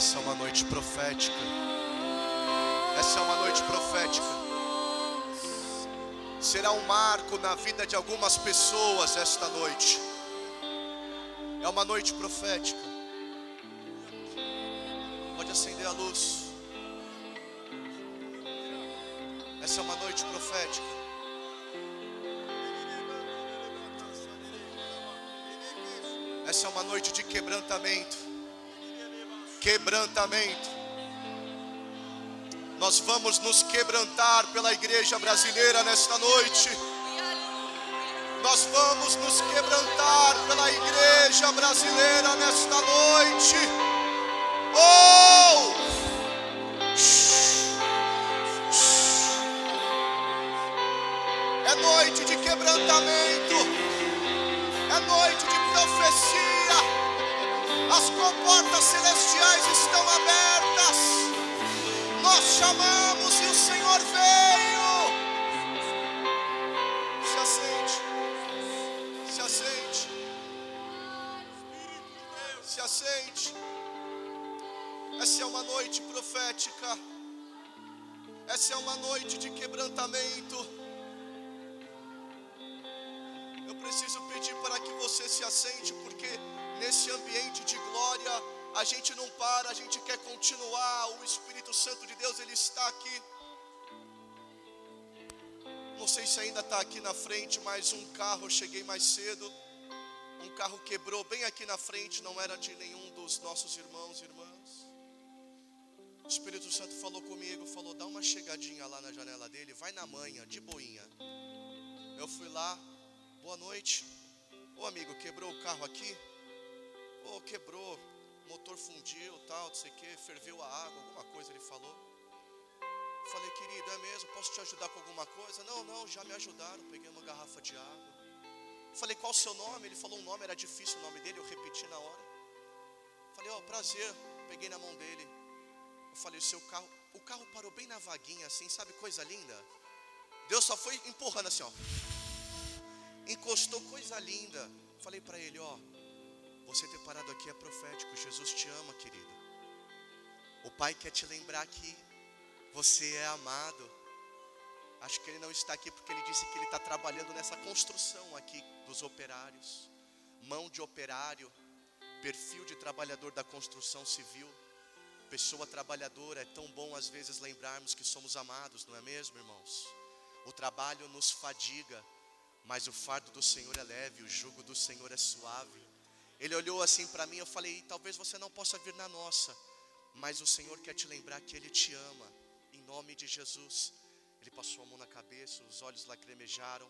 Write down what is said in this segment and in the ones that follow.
Essa é uma noite profética. Essa é uma noite profética. Será um marco na vida de algumas pessoas esta noite. É uma noite profética. Pode acender a luz. Essa é uma noite profética. Essa é uma noite de quebrantamento. Quebrantamento. Nós vamos nos quebrantar pela igreja brasileira nesta noite. Nós vamos nos quebrantar pela igreja brasileira nesta noite. Oh! É noite de quebrantamento. É noite comportas celestiais estão abertas. Nós chamamos e o Senhor veio. Se assente. Se assente. Se assente. Essa é uma noite profética. Essa é uma noite de quebrantamento. Eu preciso pedir se assente, porque nesse ambiente de glória, a gente não para, a gente quer continuar. O Espírito Santo de Deus, ele está aqui. Não sei se ainda está aqui na frente, mas um carro, eu cheguei mais cedo. Um carro quebrou bem aqui na frente, não era de nenhum dos nossos irmãos e irmãs. O Espírito Santo falou comigo, falou: dá uma chegadinha lá na janela dele, vai na manhã, de boinha. Eu fui lá, boa noite. Ô amigo, quebrou o carro aqui? Ô, quebrou, motor fundiu, tal, não sei o que, ferveu a água, alguma coisa ele falou. Falei, querido, é mesmo? Posso te ajudar com alguma coisa? Não, não, já me ajudaram. Peguei uma garrafa de água. Falei, qual o seu nome? Ele falou um nome, era difícil o nome dele, eu repeti na hora. Falei, ó, oh, prazer. Peguei na mão dele. Eu falei, o seu carro, o carro parou bem na vaguinha, assim, sabe, coisa linda. Deus só foi empurrando assim, ó. Encostou, coisa linda. Falei para ele, ó, você ter parado aqui é profético. Jesus te ama, querido. O Pai quer te lembrar que você é amado. Acho que ele não está aqui porque ele disse que ele está trabalhando nessa construção aqui dos operários. Mão de operário, perfil de trabalhador da construção civil, pessoa trabalhadora. É tão bom às vezes lembrarmos que somos amados, não é mesmo, irmãos? O trabalho nos fadiga, mas o fardo do Senhor é leve, o jugo do Senhor é suave. Ele olhou assim para mim, eu falei: talvez você não possa vir na nossa, mas o Senhor quer te lembrar que Ele te ama, em nome de Jesus. Ele passou a mão na cabeça, os olhos lacrimejaram.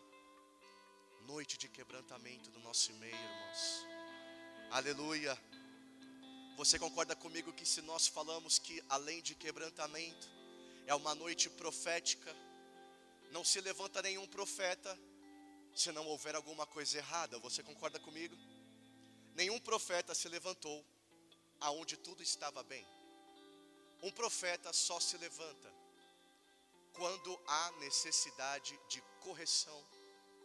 Noite de quebrantamento do nosso meio, irmãos. Aleluia. Você concorda comigo que se nós falamos que além de quebrantamento, é uma noite profética, não se levanta nenhum profeta se não houver alguma coisa errada. Você concorda comigo? Nenhum profeta se levantou aonde tudo estava bem. Um profeta só se levanta quando há necessidade de correção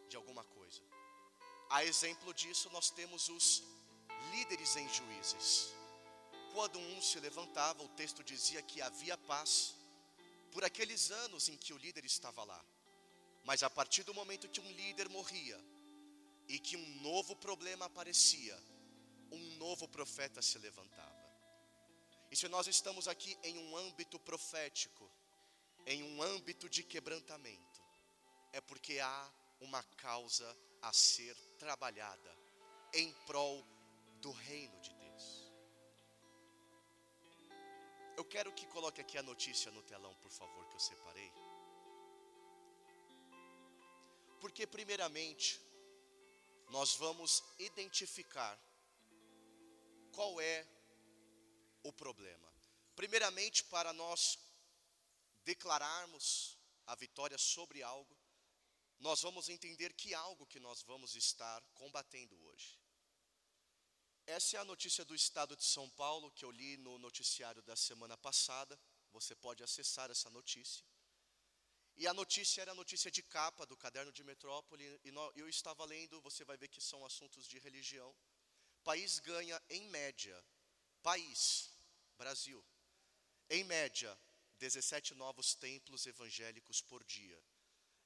de alguma coisa. A exemplo disso, nós temos os líderes em juízes. Quando um se levantava, o texto dizia que havia paz por aqueles anos em que o líder estava lá. Mas a partir do momento que um líder morria e que um novo problema aparecia, um novo profeta se levantava. E se nós estamos aqui em um âmbito profético, em um âmbito de quebrantamento, é porque há uma causa a ser trabalhada em prol do reino de Deus. Eu quero que coloque aqui a notícia no telão, por favor, que eu separei. Porque, primeiramente, nós vamos identificar qual é o problema. Primeiramente, para nós declararmos a vitória sobre algo, nós vamos entender que algo que nós vamos estar combatendo hoje. Essa é a notícia do estado de São Paulo que eu li no noticiário da semana passada. Você pode acessar essa notícia. E a notícia era a notícia de capa do caderno de metrópole. E eu estava lendo, você vai ver que são assuntos de religião. País ganha, em média, país Brasil. Em média, 17 novos templos evangélicos por dia.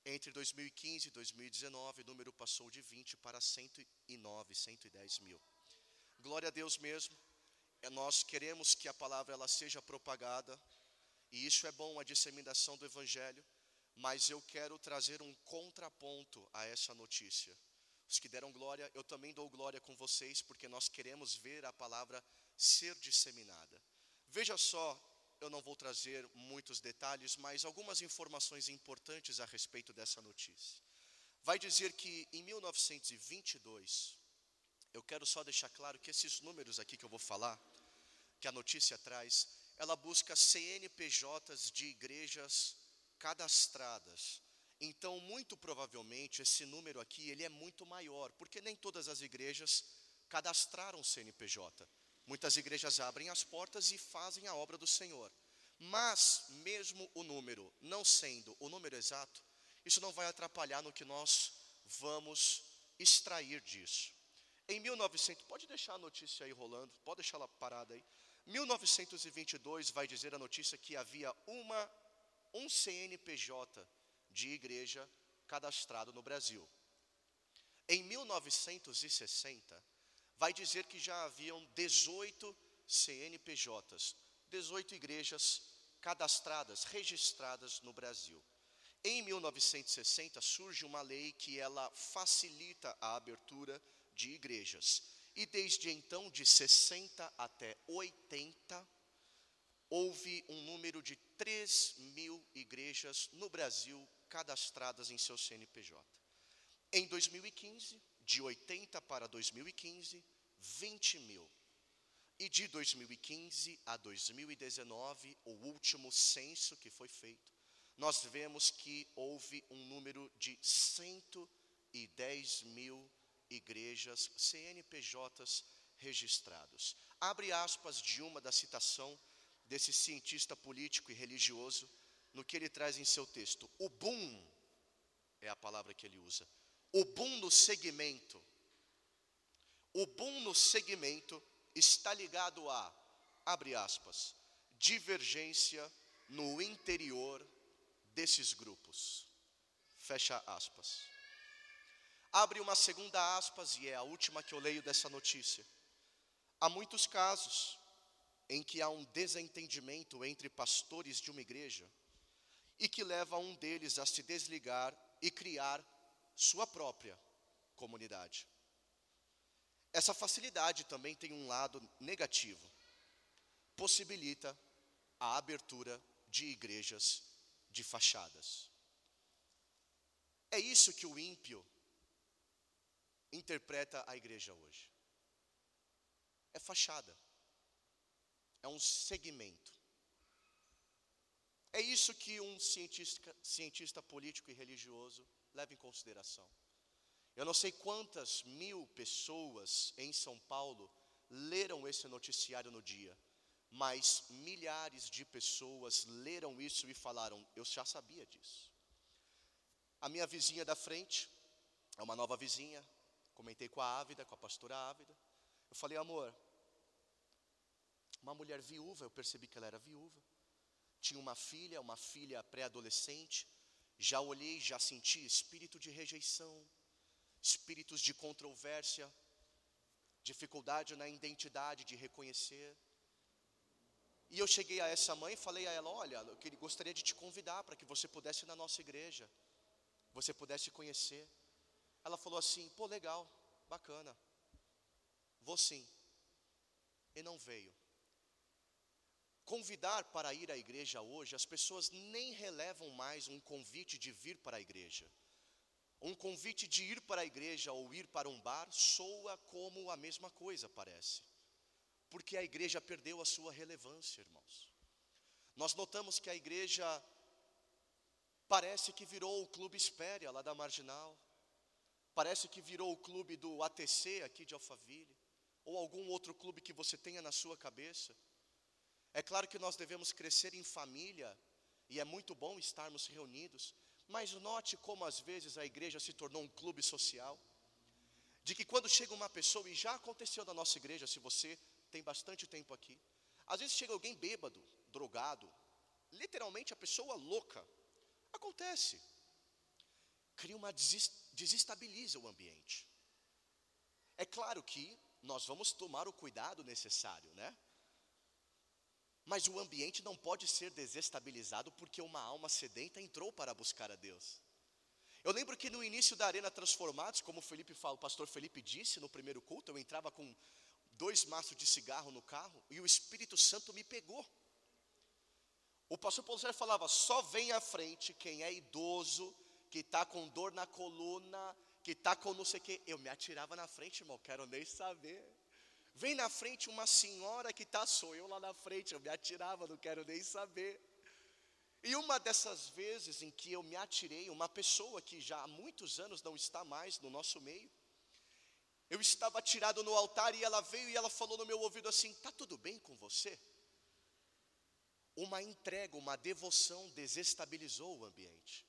Entre 2015 e 2019, o número passou de 20 para 109, 110 mil. Glória a Deus mesmo. É, nós queremos que a palavra ela seja propagada, e isso é bom, a disseminação do evangelho, mas eu quero trazer um contraponto a essa notícia. Os que deram glória, eu também dou glória com vocês, porque nós queremos ver a palavra ser disseminada. Veja só, eu não vou trazer muitos detalhes, mas algumas informações importantes a respeito dessa notícia. Vai dizer que em 1922, eu quero só deixar claro que esses números aqui que eu vou falar, que a notícia traz, ela busca CNPJs de igrejas cadastradas. Então, muito provavelmente, esse número aqui, ele é muito maior, porque nem todas as igrejas cadastraram CNPJ. Muitas igrejas abrem as portas e fazem a obra do Senhor. Mas, mesmo o número não sendo o número exato, isso não vai atrapalhar no que nós vamos extrair disso. Em 1900, pode deixar a notícia aí rolando, pode deixar ela parada aí. 1922 vai dizer a notícia que havia uma um CNPJ de igreja cadastrado no Brasil. Em 1960, vai dizer que já haviam 18 CNPJs, 18 igrejas cadastradas, registradas no Brasil. Em 1960 surge uma lei que ela facilita a abertura de igrejas. E desde então, de 60 até 80, houve um número de 3 mil igrejas no Brasil cadastradas em seu CNPJ. Em 2015, de 80 para 2015, 20 mil. E de 2015 a 2019, o último censo que foi feito, nós vemos que houve um número de 110 mil igrejas, CNPJs registrados. Abre aspas de uma da citação desse cientista político e religioso no que ele traz em seu texto. O boom é a palavra que ele usa. O boom no segmento. O boom no segmento está ligado a, abre aspas, divergência no interior desses grupos. Fecha aspas. Abre uma segunda aspas, e é a última que eu leio dessa notícia. Há muitos casos em que há um desentendimento entre pastores de uma igreja e que leva um deles a se desligar e criar sua própria comunidade. Essa facilidade também tem um lado negativo. Possibilita a abertura de igrejas de fachadas. É isso que o ímpio interpreta a igreja hoje. É fachada. É um segmento. É isso que um cientista, cientista político e religioso leva em consideração. Eu não sei quantas mil pessoas em São Paulo leram esse noticiário no dia, mas milhares de pessoas leram isso e falaram: Eu já sabia disso. A minha vizinha da frente, é uma nova vizinha, Comentei com a Ávida, com a pastora Ávida. Eu falei, amor, uma mulher viúva, eu percebi que ela era viúva. Tinha uma filha, uma filha pré-adolescente. Já olhei, já senti espírito de rejeição, espíritos de controvérsia, dificuldade na identidade de reconhecer. E eu cheguei a essa mãe e falei a ela: Olha, eu gostaria de te convidar para que você pudesse ir na nossa igreja, você pudesse conhecer. Ela falou assim: pô, legal, bacana, vou sim. E não veio. Convidar para ir à igreja hoje, as pessoas nem relevam mais um convite de vir para a igreja. Um convite de ir para a igreja ou ir para um bar soa como a mesma coisa, parece. Porque a igreja perdeu a sua relevância, irmãos. Nós notamos que a igreja parece que virou o clube Espéria lá da Marginal. Parece que virou o clube do ATC aqui de Alphaville, ou algum outro clube que você tenha na sua cabeça. É claro que nós devemos crescer em família, e é muito bom estarmos reunidos, mas note como às vezes a igreja se tornou um clube social. De que quando chega uma pessoa, e já aconteceu na nossa igreja, se você tem bastante tempo aqui, Às vezes chega alguém bêbado, drogado, literalmente a pessoa louca. Acontece. Cria uma desestabiliza o ambiente. É claro que nós vamos tomar o cuidado necessário, né? Mas o ambiente não pode ser desestabilizado porque uma alma sedenta entrou para buscar a Deus. Eu lembro que no início da Arena Transformados, como o, Felipe, o pastor Felipe disse no primeiro culto, eu entrava com dois maços de cigarro no carro e o Espírito Santo me pegou. O pastor Paulo Sérgio falava: só vem à frente quem é idoso, que está com dor na coluna, que está com não sei o quê. Eu me atirava na frente, irmão, quero nem saber. Vem na frente uma senhora que está, sou eu lá na frente, eu me atirava, não quero nem saber. E uma dessas vezes em que eu me atirei, uma pessoa que já há muitos anos não está mais no nosso meio, eu estava atirado no altar e ela veio e ela falou no meu ouvido assim: "Tá tudo bem com você?" Uma entrega, uma devoção desestabilizou o ambiente.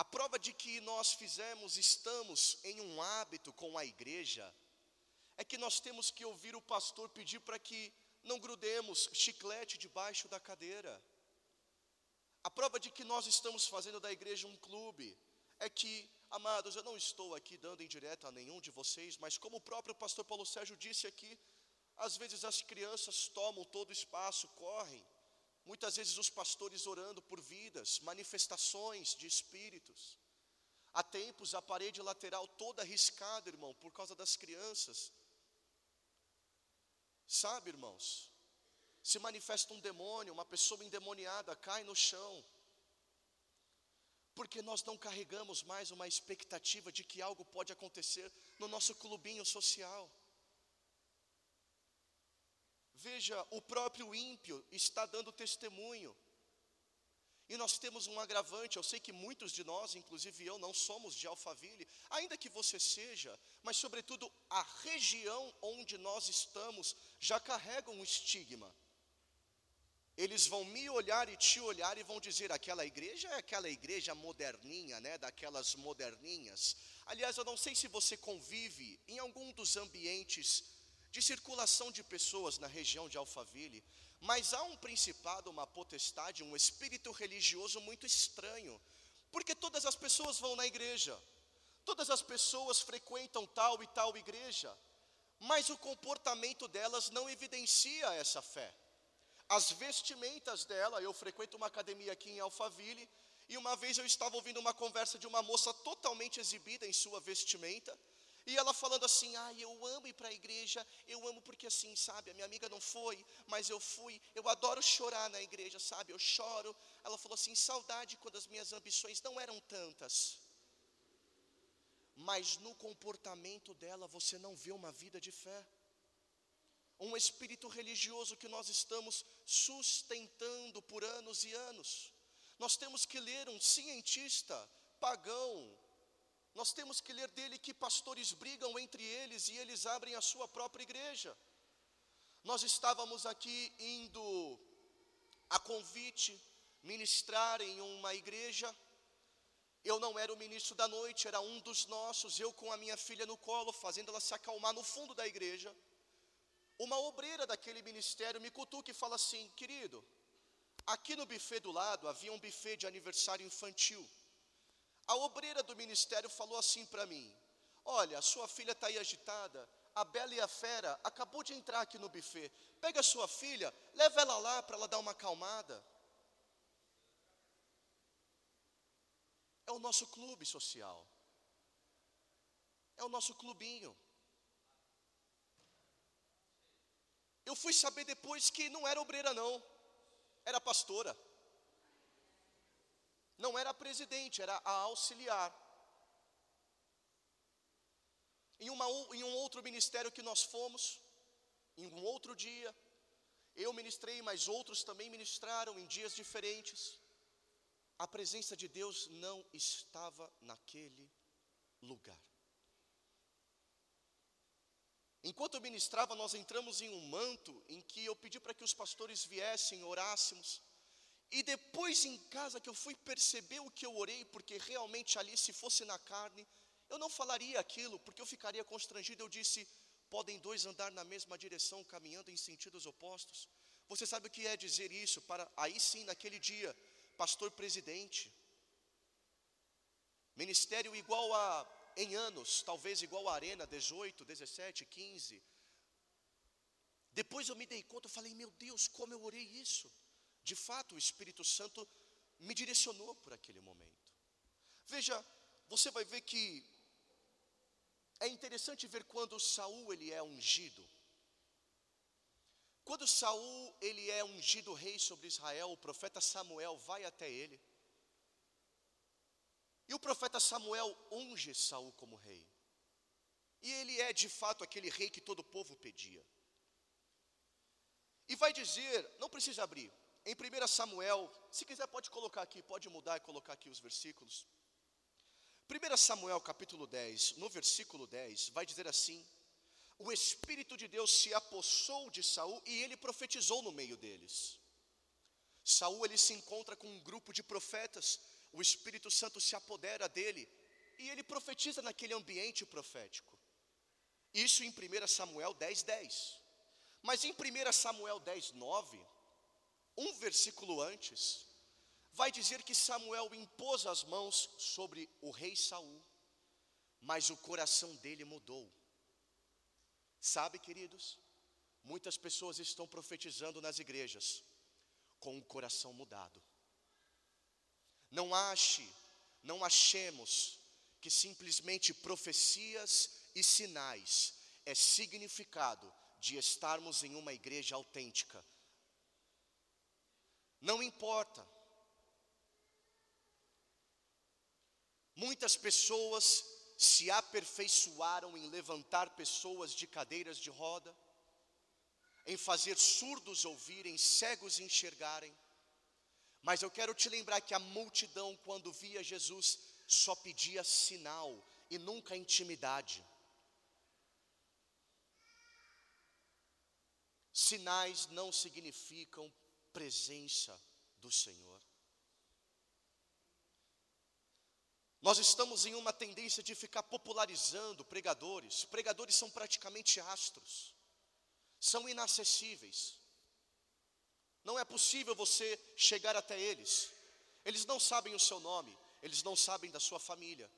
A prova de que nós fizemos, estamos em um hábito com a igreja, é que nós temos que ouvir o pastor pedir para que não grudemos chiclete debaixo da cadeira. A prova de que nós estamos fazendo da igreja um clube é que, amados, eu não estou aqui dando indireta a nenhum de vocês, mas como o próprio pastor Paulo Sérgio disse aqui, às vezes as crianças tomam todo o espaço, correm. Muitas vezes os pastores orando por vidas, manifestações de espíritos. Há tempos a parede lateral toda arriscada, irmão, por causa das crianças. Sabe, irmãos? Se manifesta um demônio, uma pessoa endemoniada cai no chão. Porque nós não carregamos mais uma expectativa de que algo pode acontecer no nosso clubinho social. Veja, o próprio ímpio está dando testemunho. E nós temos um agravante, eu sei que muitos de nós, inclusive eu, não somos de Alphaville, ainda que você seja, mas sobretudo a região onde nós estamos já carrega um estigma. Eles vão me olhar e te olhar e vão dizer: aquela igreja é aquela igreja moderninha, né? Daquelas moderninhas. Aliás, eu não sei se você convive em algum dos ambientes de circulação de pessoas na região de Alphaville, mas há um principado, uma potestade, um espírito religioso muito estranho, porque todas as pessoas vão na igreja, todas as pessoas frequentam tal e tal igreja, mas o comportamento delas não evidencia essa fé. As vestimentas dela, eu frequento uma academia aqui em Alphaville, e uma vez eu estava ouvindo uma conversa de uma moça totalmente exibida em sua vestimenta, e ela falando assim: "Ah, eu amo ir para a igreja, eu amo porque assim, sabe, a minha amiga não foi, mas eu fui. Eu adoro chorar na igreja, sabe? Eu choro". Ela falou assim: "Saudade quando as minhas ambições não eram tantas". Mas no comportamento dela você não vê uma vida de fé. Um espírito religioso que nós estamos sustentando por anos e anos. Nós temos que ler um cientista pagão, nós temos que ler dele que pastores brigam entre eles e eles abrem a sua própria igreja. Nós estávamos aqui indo a convite ministrar em uma igreja. Eu não era o ministro da noite, era um dos nossos, eu com a minha filha no colo, fazendo ela se acalmar no fundo da igreja. Uma obreira daquele ministério me cutuca e fala assim: querido, aqui no buffet do lado havia um buffet de aniversário infantil. A obreira do ministério falou assim para mim: Olha, sua filha está aí agitada. A Bela e a Fera acabou de entrar aqui no buffet. Pega a sua filha, leva ela lá para ela dar uma acalmada. É o nosso clube social. É o nosso clubinho. Eu fui saber depois que não era obreira, não, era pastora não era a presidente, era a auxiliar. Em, uma, em um outro ministério que nós fomos, em um outro dia, eu ministrei, mas outros também ministraram em dias diferentes. A presença de Deus não estava naquele lugar. Enquanto eu ministrava, nós entramos em um manto em que eu pedi para que os pastores viessem, orássemos. E depois em casa que eu fui perceber o que eu orei, porque realmente ali, se fosse na carne, eu não falaria aquilo, porque eu ficaria constrangido. Eu disse: podem dois andar na mesma direção, caminhando em sentidos opostos? Você sabe o que é dizer isso para aí sim, naquele dia, pastor presidente, ministério igual a em anos, talvez igual a Arena, 18, 17, 15. Depois eu me dei conta, eu falei, meu Deus, como eu orei isso. De fato, o Espírito Santo me direcionou por aquele momento. Veja, você vai ver que é interessante ver quando Saul ele é ungido. Quando Saul ele é ungido rei sobre Israel, o profeta Samuel vai até ele. E o profeta Samuel unge Saul como rei. E ele é de fato aquele rei que todo o povo pedia. E vai dizer, não precisa abrir, em 1 Samuel, se quiser pode colocar aqui, pode mudar e colocar aqui os versículos. 1 Samuel capítulo 10, no versículo 10, vai dizer assim: O Espírito de Deus se apossou de Saul e ele profetizou no meio deles. Saul ele se encontra com um grupo de profetas o Espírito Santo se apodera dele e ele profetiza naquele ambiente profético. Isso em 1 Samuel 10, 10. Mas em 1 Samuel 10, 9, um versículo antes, vai dizer que Samuel impôs as mãos sobre o rei Saul, mas o coração dele mudou. Sabe, queridos, muitas pessoas estão profetizando nas igrejas com o coração mudado. Não ache, não achemos que simplesmente profecias e sinais é significado de estarmos em uma igreja autêntica. Não importa. Muitas pessoas se aperfeiçoaram em levantar pessoas de cadeiras de roda, em fazer surdos ouvirem, cegos enxergarem. Mas eu quero te lembrar que a multidão, quando via Jesus, só pedia sinal e nunca intimidade. Sinais não significam presença do Senhor. Nós estamos em uma tendência de ficar popularizando pregadores. Pregadores são praticamente astros, são inacessíveis. Não é possível você chegar até eles. Eles não sabem o seu nome, eles não sabem da sua família,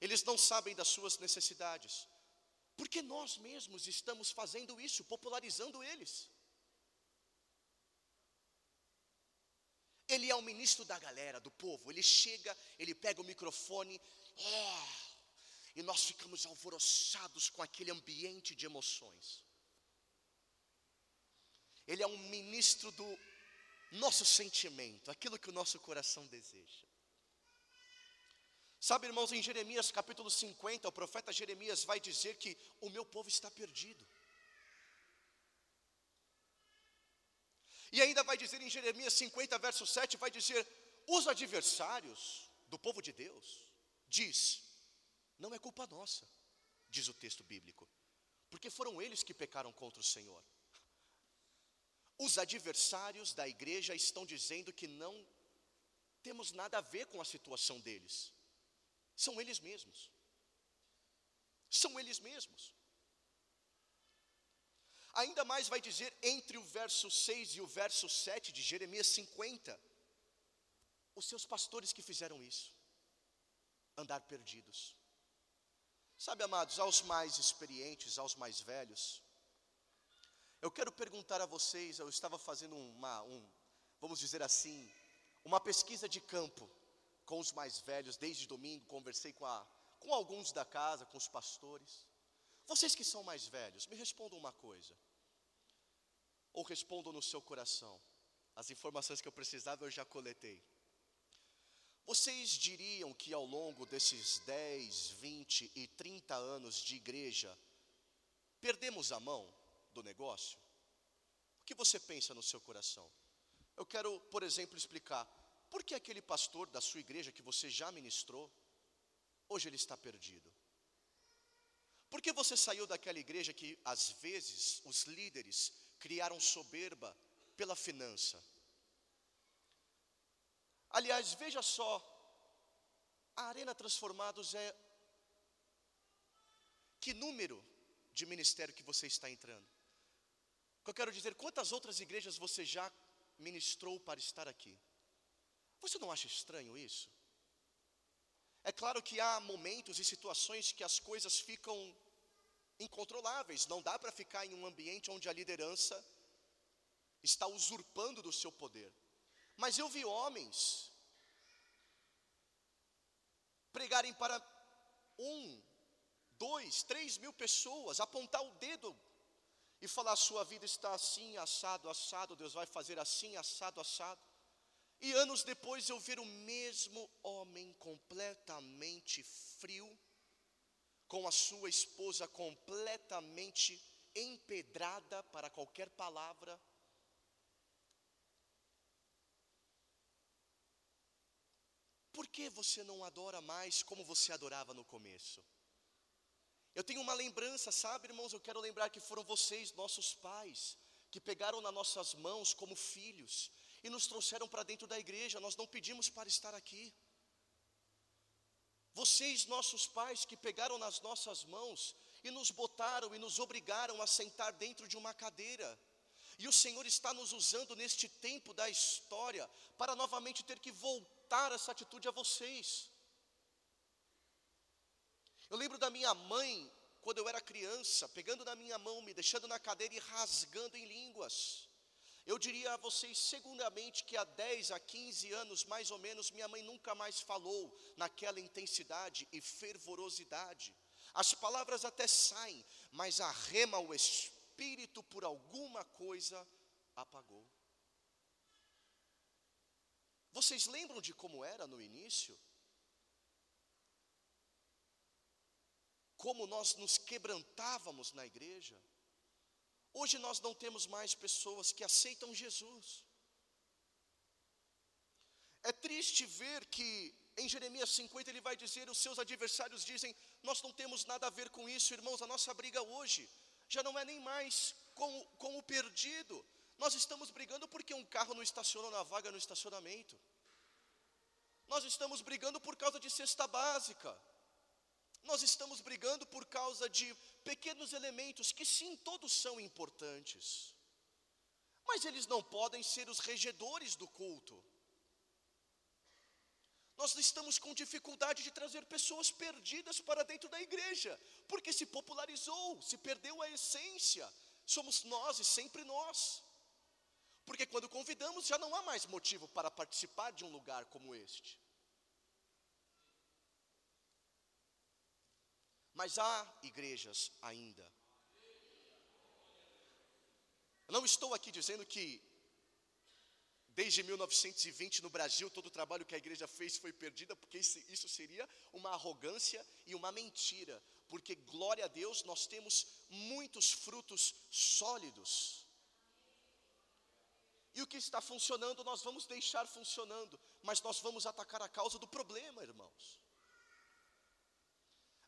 eles não sabem das suas necessidades. Porque nós mesmos estamos fazendo isso, popularizando eles. Ele é o ministro da galera, do povo. Ele chega, ele pega o microfone, oh, e nós ficamos alvoroçados com aquele ambiente de emoções. Ele é um ministro do nosso sentimento, aquilo que o nosso coração deseja. Sabe, irmãos, em Jeremias capítulo 50, o profeta Jeremias vai dizer que o meu povo está perdido. E ainda vai dizer em Jeremias 50, verso 7, vai dizer: os adversários do povo de Deus, diz, não é culpa nossa, diz o texto bíblico, porque foram eles que pecaram contra o Senhor. Os adversários da igreja estão dizendo que não temos nada a ver com a situação deles. São eles mesmos. São eles mesmos. Ainda mais vai dizer entre o verso 6 e o verso 7 de Jeremias 50, os seus pastores que fizeram isso, andar perdidos. Sabe, amados, aos mais experientes, aos mais velhos, eu quero perguntar a vocês, eu estava fazendo uma, um, vamos dizer assim, uma pesquisa de campo com os mais velhos desde domingo, conversei com, a, com alguns da casa, com os pastores. Vocês que são mais velhos, me respondam uma coisa. Ou respondam no seu coração. As informações que eu precisava eu já coletei. Vocês diriam que ao longo desses 10, 20 e 30 anos de igreja, perdemos a mão? do negócio? O que você pensa no seu coração? Eu quero, por exemplo, explicar por que aquele pastor da sua igreja que você já ministrou, hoje ele está perdido. Por que você saiu daquela igreja que às vezes os líderes criaram soberba pela finança? Aliás, veja só, a Arena Transformados é que número de ministério que você está entrando. Eu quero dizer, quantas outras igrejas você já ministrou para estar aqui? Você não acha estranho isso? É claro que há momentos e situações que as coisas ficam incontroláveis, não dá para ficar em um ambiente onde a liderança está usurpando do seu poder. Mas eu vi homens pregarem para um, dois, três mil pessoas, apontar o dedo e falar: sua vida está assim, assado, assado, Deus vai fazer assim, assado, assado. E anos depois eu ver o mesmo homem completamente frio, com a sua esposa completamente empedrada para qualquer palavra. Por que você não adora mais como você adorava no começo? Eu tenho uma lembrança, sabe, irmãos? Eu quero lembrar que foram vocês, nossos pais, que pegaram nas nossas mãos como filhos e nos trouxeram para dentro da igreja. Nós não pedimos para estar aqui. Vocês, nossos pais, que pegaram nas nossas mãos e nos botaram e nos obrigaram a sentar dentro de uma cadeira. E o Senhor está nos usando neste tempo da história para novamente ter que voltar essa atitude a vocês. Eu lembro da minha mãe, quando eu era criança, pegando na minha mão, me deixando na cadeira e rasgando em línguas. Eu diria a vocês, seguramente, que há 10 a 15 anos, mais ou menos, minha mãe nunca mais falou naquela intensidade e fervorosidade. As palavras até saem, mas a rema, o espírito, por alguma coisa, apagou. Vocês lembram de como era no início? como nós nos quebrantávamos na igreja. Hoje nós não temos mais pessoas que aceitam Jesus. É triste ver que em Jeremias 50 ele vai dizer: os seus adversários dizem, nós não temos nada a ver com isso, irmãos, a nossa briga hoje já não é nem mais com, com o perdido, nós estamos brigando porque um carro não estacionou na vaga no estacionamento, nós estamos brigando por causa de cesta básica, nós estamos brigando por causa de pequenos elementos que, sim, todos são importantes, mas eles não podem ser os regedores do culto. Nós estamos com dificuldade de trazer pessoas perdidas para dentro da igreja, porque se popularizou, se perdeu a essência, somos nós e sempre nós. Porque quando convidamos já não há mais motivo para participar de um lugar como este. Mas há igrejas ainda. Eu não estou aqui dizendo que desde 1920 no Brasil todo o trabalho que a igreja fez foi perdida, porque isso seria uma arrogância e uma mentira, porque glória a Deus nós temos muitos frutos sólidos. E o que está funcionando nós vamos deixar funcionando, mas nós vamos atacar a causa do problema, irmãos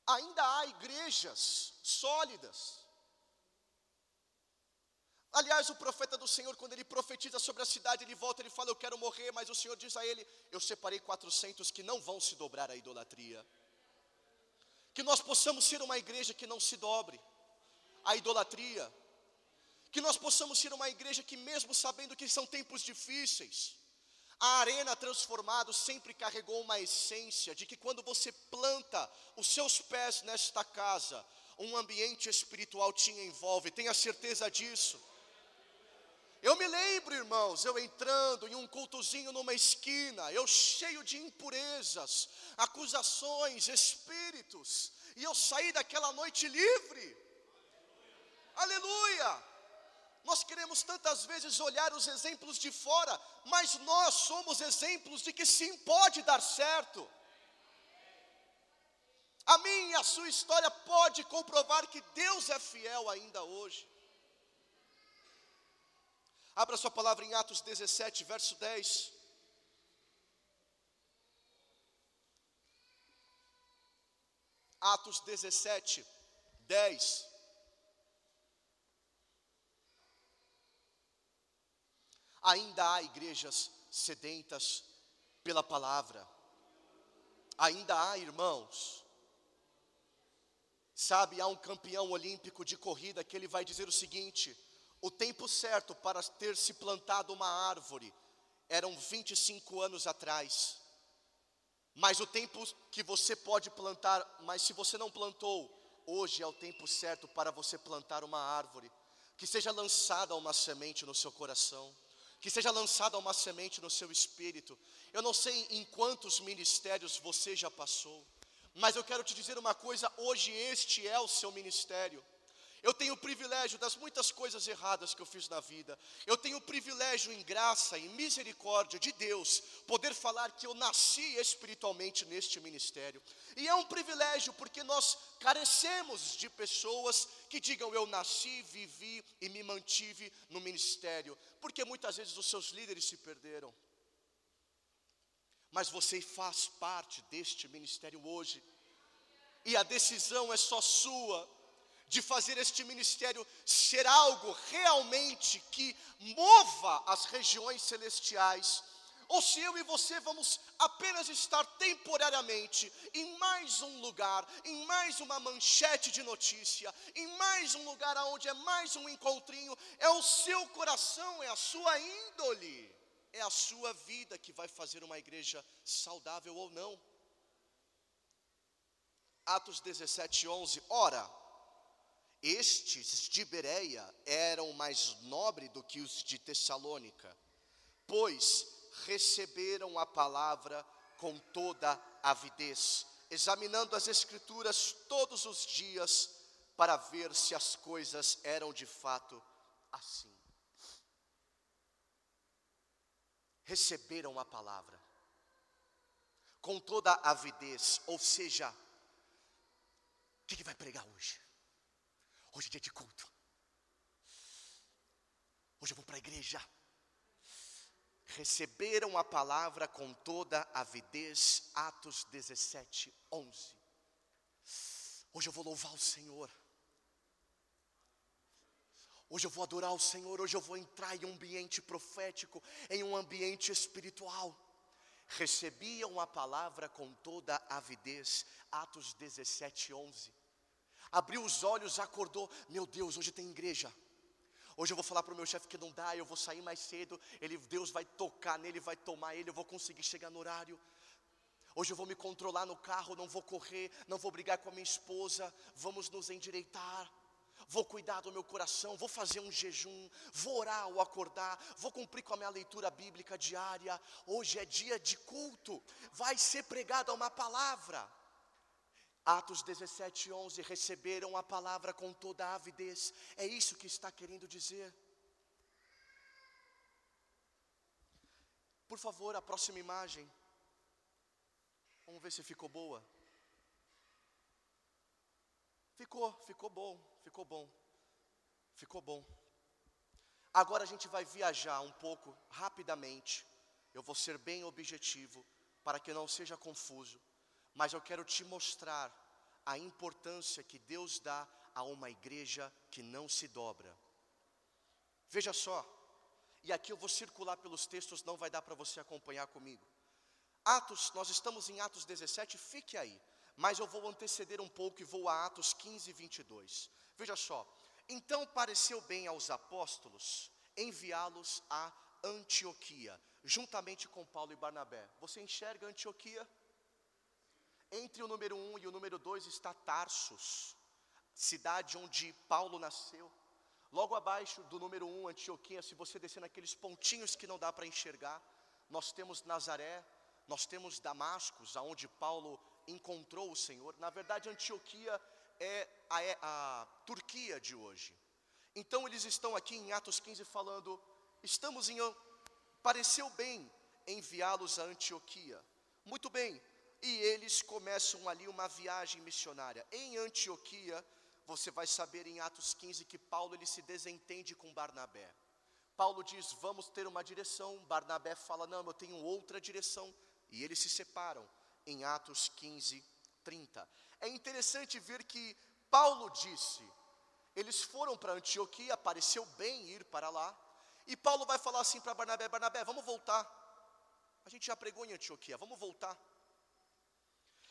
ainda há igrejas sólidas. Aliás, o profeta do Senhor, quando ele profetiza sobre a cidade, ele volta, ele fala: Eu quero morrer, mas o Senhor diz a ele: Eu separei 400 que não vão se dobrar à idolatria. Que nós possamos ser uma igreja que não se dobre à idolatria. Que nós possamos ser uma igreja que, mesmo sabendo que são tempos difíceis, a arena transformado sempre carregou uma essência de que quando você planta os seus pés nesta casa, um ambiente espiritual te envolve, tenha certeza disso. Eu me lembro, irmãos, eu entrando em um cultozinho numa esquina, eu cheio de impurezas, acusações, espíritos, e eu saí daquela noite livre. Aleluia! Nós queremos tantas vezes olhar os exemplos de fora, mas nós somos exemplos de que sim pode dar certo. A minha e a sua história pode comprovar que Deus é fiel ainda hoje. Abra sua palavra em Atos 17, verso 10. Atos 17, 10. Ainda há igrejas sedentas pela palavra. Ainda há irmãos Sabe, há um campeão olímpico de corrida que ele vai dizer o seguinte: o tempo certo para ter se plantado uma árvore eram 25 anos atrás. Mas o tempo que você pode plantar, mas se você não plantou, hoje é o tempo certo para você plantar uma árvore. Que seja lançada uma semente no seu coração, que seja lançada uma semente no seu espírito. Eu não sei em quantos ministérios você já passou, mas eu quero te dizer uma coisa: hoje este é o seu ministério. Eu tenho o privilégio das muitas coisas erradas que eu fiz na vida. Eu tenho o privilégio, em graça e misericórdia de Deus, poder falar que eu nasci espiritualmente neste ministério. E é um privilégio porque nós carecemos de pessoas que digam eu nasci, vivi e me mantive no ministério. Porque muitas vezes os seus líderes se perderam. Mas você faz parte deste ministério hoje. E a decisão é só sua de fazer este ministério ser algo realmente que mova as regiões celestiais, ou se eu e você vamos apenas estar temporariamente em mais um lugar, em mais uma manchete de notícia, em mais um lugar onde é mais um encontrinho, é o seu coração, é a sua índole, é a sua vida que vai fazer uma igreja saudável ou não. Atos 17, 11, ora, estes de Bereia eram mais nobres do que os de Tessalônica, pois receberam a palavra com toda avidez, examinando as Escrituras todos os dias para ver se as coisas eram de fato assim. Receberam a palavra com toda avidez, ou seja, o que, que vai pregar hoje? Hoje é dia de culto. Hoje eu vou para a igreja. Receberam a palavra com toda avidez, Atos 17, 11. Hoje eu vou louvar o Senhor. Hoje eu vou adorar o Senhor. Hoje eu vou entrar em um ambiente profético, em um ambiente espiritual. Recebiam a palavra com toda avidez, Atos 17, 11 abriu os olhos, acordou. Meu Deus, hoje tem igreja. Hoje eu vou falar para o meu chefe que não dá, eu vou sair mais cedo. Ele, Deus vai tocar nele, vai tomar ele, eu vou conseguir chegar no horário. Hoje eu vou me controlar no carro, não vou correr, não vou brigar com a minha esposa. Vamos nos endireitar. Vou cuidar do meu coração, vou fazer um jejum, vou orar ao acordar, vou cumprir com a minha leitura bíblica diária. Hoje é dia de culto, vai ser pregada uma palavra. Atos 17, 11, receberam a palavra com toda a avidez, é isso que está querendo dizer. Por favor, a próxima imagem. Vamos ver se ficou boa. Ficou, ficou bom, ficou bom, ficou bom. Agora a gente vai viajar um pouco rapidamente. Eu vou ser bem objetivo para que não seja confuso mas eu quero te mostrar a importância que Deus dá a uma igreja que não se dobra. Veja só, e aqui eu vou circular pelos textos, não vai dar para você acompanhar comigo. Atos, nós estamos em Atos 17, fique aí, mas eu vou anteceder um pouco e vou a Atos 15, 22. Veja só, então pareceu bem aos apóstolos enviá-los a Antioquia, juntamente com Paulo e Barnabé. Você enxerga Antioquia? Entre o número 1 um e o número 2 está Tarsus, cidade onde Paulo nasceu. Logo abaixo do número 1, um, Antioquia, se você descer naqueles pontinhos que não dá para enxergar, nós temos Nazaré, nós temos Damascus, aonde Paulo encontrou o Senhor. Na verdade, Antioquia é a, é a Turquia de hoje. Então eles estão aqui em Atos 15 falando: estamos em. Pareceu bem enviá-los a Antioquia. Muito bem, e eles começam ali uma viagem missionária. Em Antioquia, você vai saber em Atos 15 que Paulo ele se desentende com Barnabé. Paulo diz: "Vamos ter uma direção". Barnabé fala: "Não, eu tenho outra direção". E eles se separam em Atos 15, 30. É interessante ver que Paulo disse: eles foram para Antioquia, pareceu bem ir para lá. E Paulo vai falar assim para Barnabé: Barnabé, vamos voltar. A gente já pregou em Antioquia, vamos voltar.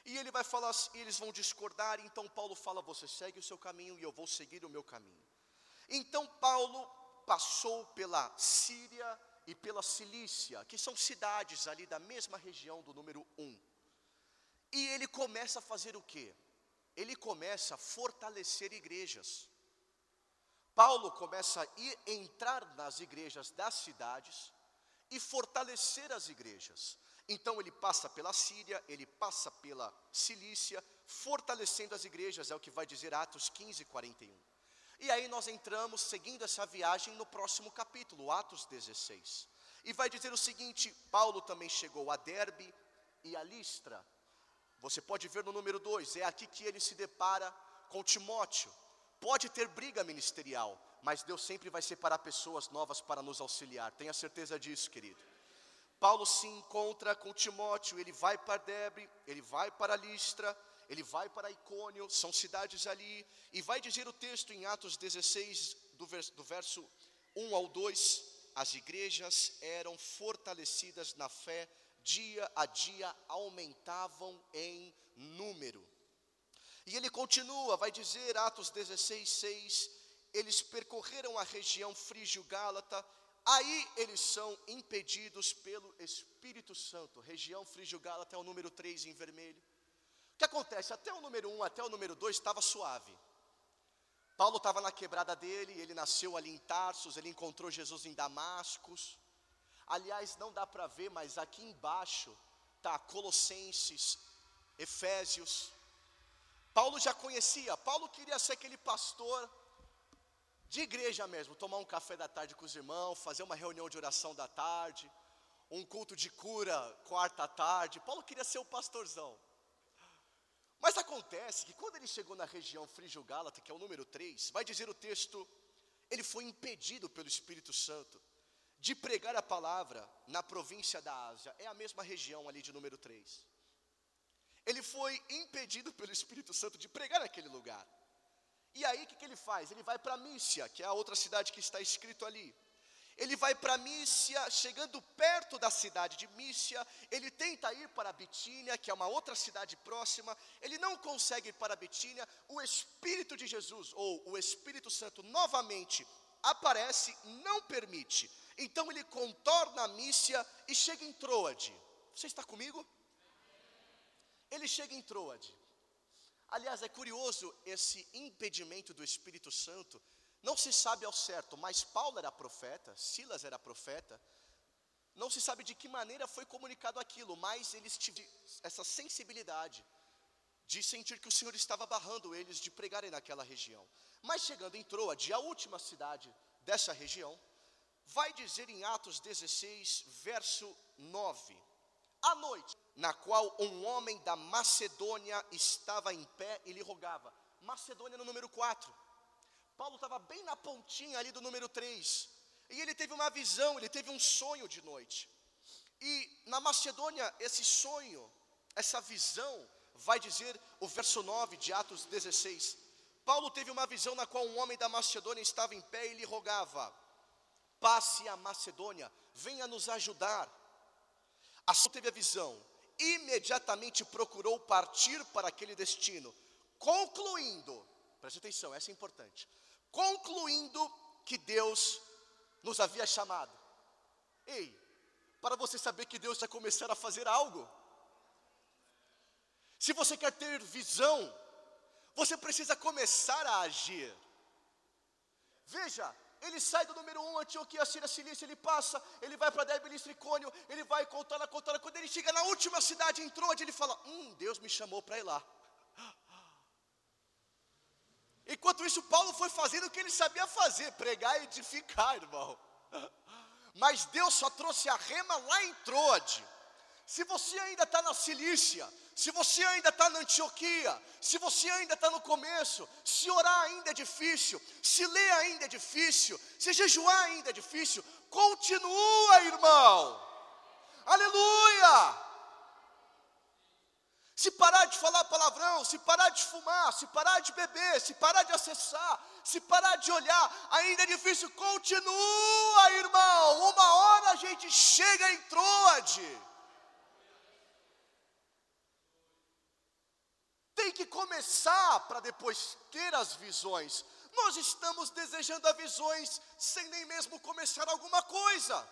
E ele vai falar, assim, eles vão discordar, então Paulo fala: Você segue o seu caminho e eu vou seguir o meu caminho. Então Paulo passou pela Síria e pela Cilícia, que são cidades ali da mesma região do número 1. E ele começa a fazer o quê? Ele começa a fortalecer igrejas. Paulo começa a ir, entrar nas igrejas das cidades e fortalecer as igrejas. Então ele passa pela Síria, ele passa pela Cilícia, fortalecendo as igrejas, é o que vai dizer Atos 15, 41. E aí nós entramos, seguindo essa viagem, no próximo capítulo, Atos 16. E vai dizer o seguinte: Paulo também chegou a Derbe e a Listra. Você pode ver no número 2, é aqui que ele se depara com Timóteo. Pode ter briga ministerial, mas Deus sempre vai separar pessoas novas para nos auxiliar. Tenha certeza disso, querido. Paulo se encontra com Timóteo, ele vai para Debre, ele vai para Listra, ele vai para Icônio, são cidades ali, e vai dizer o texto em Atos 16, do verso, do verso 1 ao 2: as igrejas eram fortalecidas na fé, dia a dia aumentavam em número. E ele continua, vai dizer, Atos 16, 6, eles percorreram a região frígio-gálata, aí eles são impedidos pelo Espírito Santo. Região frígio-gálata é o número 3 em vermelho. O que acontece? Até o número 1, até o número 2 estava suave. Paulo estava na quebrada dele, ele nasceu ali em Tarsos, ele encontrou Jesus em Damascus. Aliás, não dá para ver, mas aqui embaixo tá Colossenses, Efésios, Paulo já conhecia, Paulo queria ser aquele pastor de igreja mesmo, tomar um café da tarde com os irmãos, fazer uma reunião de oração da tarde, um culto de cura quarta tarde. Paulo queria ser o pastorzão. Mas acontece que quando ele chegou na região Frígio-Gálata, que é o número 3, vai dizer o texto, ele foi impedido pelo Espírito Santo de pregar a palavra na província da Ásia, é a mesma região ali de número 3 ele foi impedido pelo Espírito Santo de pregar naquele lugar. E aí o que, que ele faz? Ele vai para Mícia, que é a outra cidade que está escrito ali. Ele vai para Mícia, chegando perto da cidade de Mícia, ele tenta ir para Bitínia, que é uma outra cidade próxima, ele não consegue ir para Bitínia, o Espírito de Jesus, ou o Espírito Santo, novamente aparece, não permite. Então ele contorna a Mícia e chega em Troade. Você está comigo? Ele chega em Troade. Aliás, é curioso esse impedimento do Espírito Santo. Não se sabe ao certo, mas Paulo era profeta, Silas era profeta. Não se sabe de que maneira foi comunicado aquilo, mas eles tiveram essa sensibilidade de sentir que o Senhor estava barrando eles de pregarem naquela região. Mas chegando em Troade, a última cidade dessa região, vai dizer em Atos 16, verso 9: À noite, na qual um homem da Macedônia estava em pé e lhe rogava. Macedônia no número 4. Paulo estava bem na pontinha ali do número 3. E ele teve uma visão, ele teve um sonho de noite. E na Macedônia, esse sonho, essa visão, vai dizer o verso 9 de Atos 16. Paulo teve uma visão na qual um homem da Macedônia estava em pé e lhe rogava: Passe a Macedônia, venha nos ajudar. Assim teve a visão, imediatamente procurou partir para aquele destino, concluindo, preste atenção, essa é importante, concluindo que Deus nos havia chamado. Ei, para você saber que Deus vai começar a fazer algo, se você quer ter visão, você precisa começar a agir. Veja, ele sai do número 1, um, Antioquia, Síria, Cilícia, ele passa, ele vai para Derbe, Tricônio, ele vai contando, contando, quando ele chega na última cidade, entrou, ele fala, hum, Deus me chamou para ir lá. Enquanto isso, Paulo foi fazendo o que ele sabia fazer, pregar e edificar, irmão. Mas Deus só trouxe a rema lá em Troade. Se você ainda está na Cilícia, se você ainda está na Antioquia, se você ainda está no começo, se orar ainda é difícil, se ler ainda é difícil, se jejuar ainda é difícil, continua, irmão. Aleluia! Se parar de falar palavrão, se parar de fumar, se parar de beber, se parar de acessar, se parar de olhar, ainda é difícil, continua, irmão. Uma hora a gente chega em Troade. Para depois ter as visões. Nós estamos desejando as visões sem nem mesmo começar alguma coisa.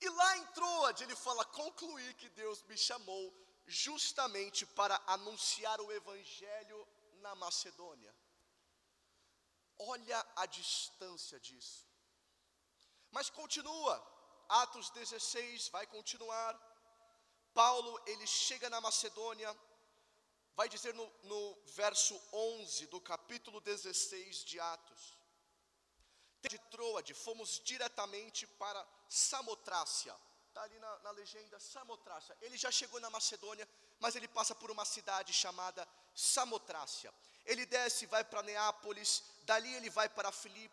E lá em Troade ele fala: concluir que Deus me chamou justamente para anunciar o Evangelho na Macedônia. Olha a distância disso. Mas continua, Atos 16 vai continuar. Paulo, ele chega na Macedônia, vai dizer no, no verso 11 do capítulo 16 de Atos. De Troade, fomos diretamente para Samotrácia. Está ali na, na legenda, Samotrácia. Ele já chegou na Macedônia, mas ele passa por uma cidade chamada Samotrácia. Ele desce, vai para Neápolis, dali ele vai para Filipos,